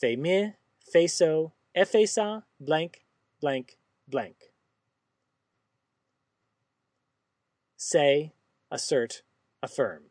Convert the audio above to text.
Fais mi, fais so, ça, blank, blank, blank. Say, assert, affirm.